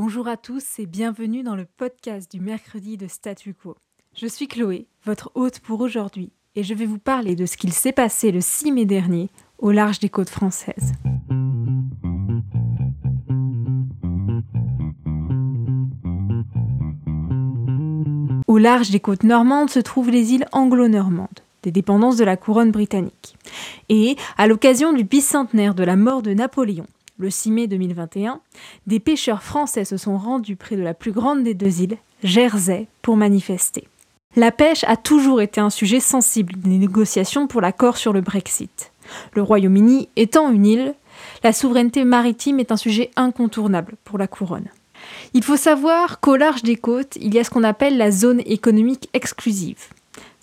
Bonjour à tous et bienvenue dans le podcast du mercredi de Statu Quo. Je suis Chloé, votre hôte pour aujourd'hui, et je vais vous parler de ce qu'il s'est passé le 6 mai dernier au large des côtes françaises. Au large des côtes normandes se trouvent les îles anglo-normandes, des dépendances de la couronne britannique. Et, à l'occasion du bicentenaire de la mort de Napoléon, le 6 mai 2021, des pêcheurs français se sont rendus près de la plus grande des deux îles, Jersey, pour manifester. La pêche a toujours été un sujet sensible des négociations pour l'accord sur le Brexit. Le Royaume-Uni étant une île, la souveraineté maritime est un sujet incontournable pour la couronne. Il faut savoir qu'au large des côtes, il y a ce qu'on appelle la zone économique exclusive,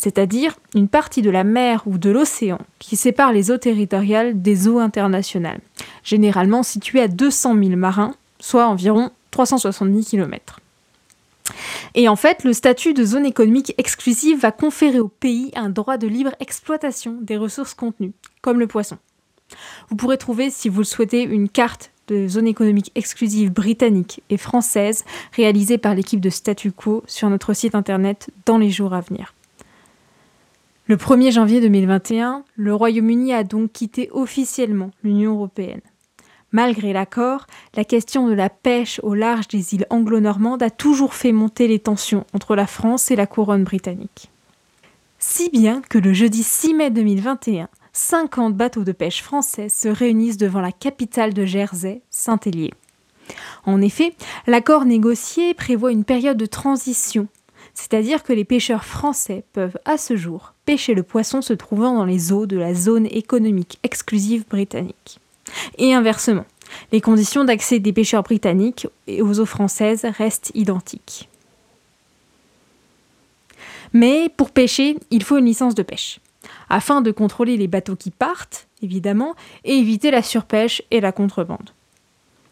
c'est-à-dire une partie de la mer ou de l'océan qui sépare les eaux territoriales des eaux internationales, généralement situées à 200 000 marins, soit environ 370 km. Et en fait, le statut de zone économique exclusive va conférer au pays un droit de libre exploitation des ressources contenues, comme le poisson. Vous pourrez trouver, si vous le souhaitez, une carte de zone économique exclusive britannique et française réalisée par l'équipe de Statu Quo sur notre site internet dans les jours à venir. Le 1er janvier 2021, le Royaume-Uni a donc quitté officiellement l'Union européenne. Malgré l'accord, la question de la pêche au large des îles anglo-normandes a toujours fait monter les tensions entre la France et la couronne britannique. Si bien que le jeudi 6 mai 2021, 50 bateaux de pêche français se réunissent devant la capitale de Jersey, Saint-Hélier. En effet, l'accord négocié prévoit une période de transition, c'est-à-dire que les pêcheurs français peuvent à ce jour pêcher le poisson se trouvant dans les eaux de la zone économique exclusive britannique. Et inversement, les conditions d'accès des pêcheurs britanniques aux eaux françaises restent identiques. Mais pour pêcher, il faut une licence de pêche afin de contrôler les bateaux qui partent, évidemment, et éviter la surpêche et la contrebande.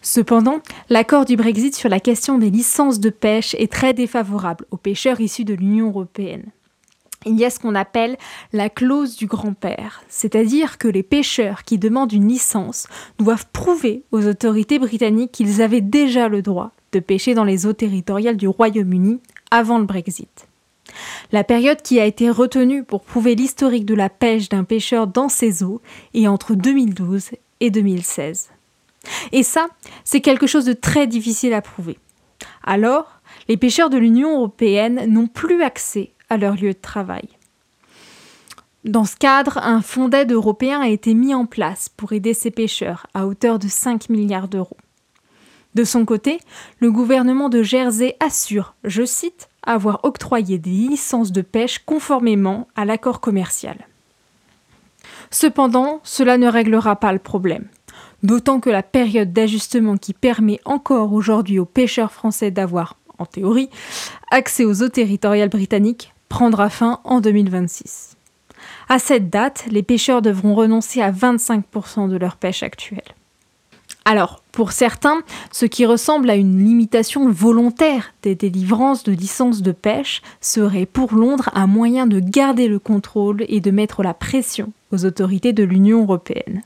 Cependant, l'accord du Brexit sur la question des licences de pêche est très défavorable aux pêcheurs issus de l'Union européenne. Il y a ce qu'on appelle la clause du grand-père, c'est-à-dire que les pêcheurs qui demandent une licence doivent prouver aux autorités britanniques qu'ils avaient déjà le droit de pêcher dans les eaux territoriales du Royaume-Uni avant le Brexit. La période qui a été retenue pour prouver l'historique de la pêche d'un pêcheur dans ces eaux est entre 2012 et 2016. Et ça, c'est quelque chose de très difficile à prouver. Alors, les pêcheurs de l'Union européenne n'ont plus accès à leur lieu de travail. Dans ce cadre, un fonds d'aide européen a été mis en place pour aider ces pêcheurs à hauteur de 5 milliards d'euros. De son côté, le gouvernement de Jersey assure, je cite, avoir octroyé des licences de pêche conformément à l'accord commercial. Cependant, cela ne réglera pas le problème, d'autant que la période d'ajustement qui permet encore aujourd'hui aux pêcheurs français d'avoir, en théorie, accès aux eaux territoriales britanniques prendra fin en 2026. À cette date, les pêcheurs devront renoncer à 25% de leur pêche actuelle. Alors, pour certains, ce qui ressemble à une limitation volontaire des délivrances de licences de pêche serait pour Londres un moyen de garder le contrôle et de mettre la pression aux autorités de l'Union européenne.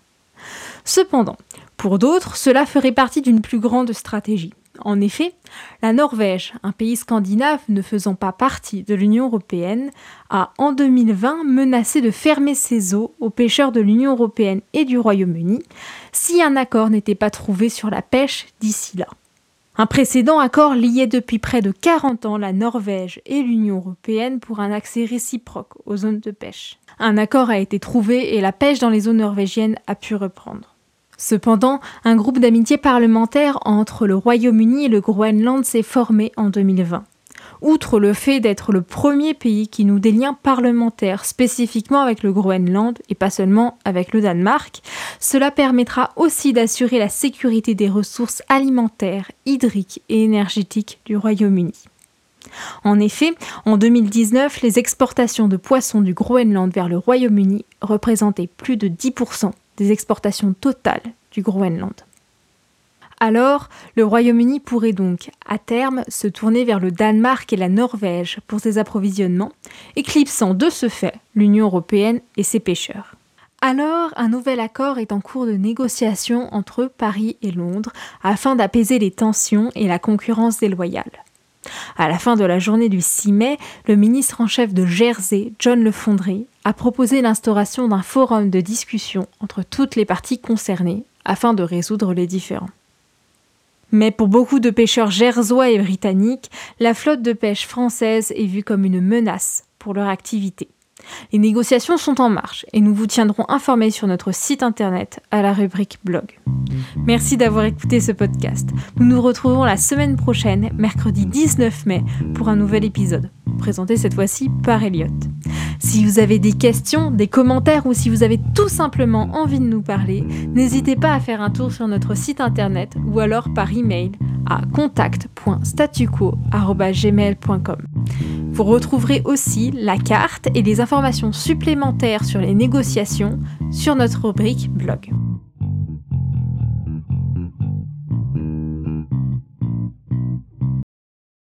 Cependant, pour d'autres, cela ferait partie d'une plus grande stratégie. En effet, la Norvège, un pays scandinave ne faisant pas partie de l'Union européenne, a en 2020 menacé de fermer ses eaux aux pêcheurs de l'Union européenne et du Royaume-Uni si un accord n'était pas trouvé sur la pêche d'ici là. Un précédent accord liait depuis près de 40 ans la Norvège et l'Union européenne pour un accès réciproque aux zones de pêche. Un accord a été trouvé et la pêche dans les zones norvégiennes a pu reprendre. Cependant, un groupe d'amitié parlementaire entre le Royaume-Uni et le Groenland s'est formé en 2020. Outre le fait d'être le premier pays qui noue des liens parlementaires spécifiquement avec le Groenland et pas seulement avec le Danemark, cela permettra aussi d'assurer la sécurité des ressources alimentaires, hydriques et énergétiques du Royaume-Uni. En effet, en 2019, les exportations de poissons du Groenland vers le Royaume-Uni représentaient plus de 10% des exportations totales du Groenland. Alors, le Royaume-Uni pourrait donc, à terme, se tourner vers le Danemark et la Norvège pour ses approvisionnements, éclipsant de ce fait l'Union européenne et ses pêcheurs. Alors, un nouvel accord est en cours de négociation entre Paris et Londres afin d'apaiser les tensions et la concurrence déloyale. À la fin de la journée du 6 mai, le ministre en chef de Jersey, John Le Fondry, a proposé l'instauration d'un forum de discussion entre toutes les parties concernées afin de résoudre les différends. Mais pour beaucoup de pêcheurs gersois et britanniques, la flotte de pêche française est vue comme une menace pour leur activité. Les négociations sont en marche et nous vous tiendrons informés sur notre site internet à la rubrique blog. Merci d'avoir écouté ce podcast. Nous nous retrouvons la semaine prochaine, mercredi 19 mai, pour un nouvel épisode, présenté cette fois-ci par Elliot. Si vous avez des questions, des commentaires ou si vous avez tout simplement envie de nous parler, n'hésitez pas à faire un tour sur notre site internet ou alors par email à contact.statuquo.gmail.com. Vous retrouverez aussi la carte et les informations supplémentaires sur les négociations sur notre rubrique blog.